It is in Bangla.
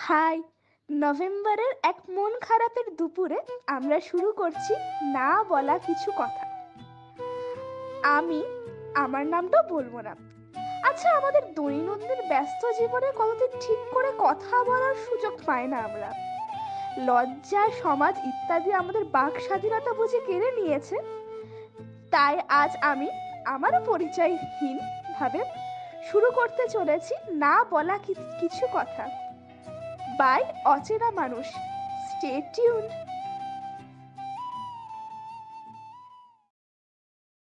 হাই, নভেম্বরের এক মন খারাপের দুপুরে আমরা শুরু করছি না বলা কিছু কথা। আমি, আমার নামটা বলব না। আচ্ছা আমাদের দৈনন্দিন ব্যস্ত জীবনে কতদিন ঠিক করে কথা বলার সুযোগ পাই না আমরা? লজ্জা, সমাজ ইত্যাদি আমাদের বাক স্বাধীনতা বুঝে কেড়ে নিয়েছে। তাই আজ আমি আমারও পরিচয়হীন ভাবে শুরু করতে চলেছি না বলা কিছু কথা। বাই অচেনা মানুষ। Stay tune.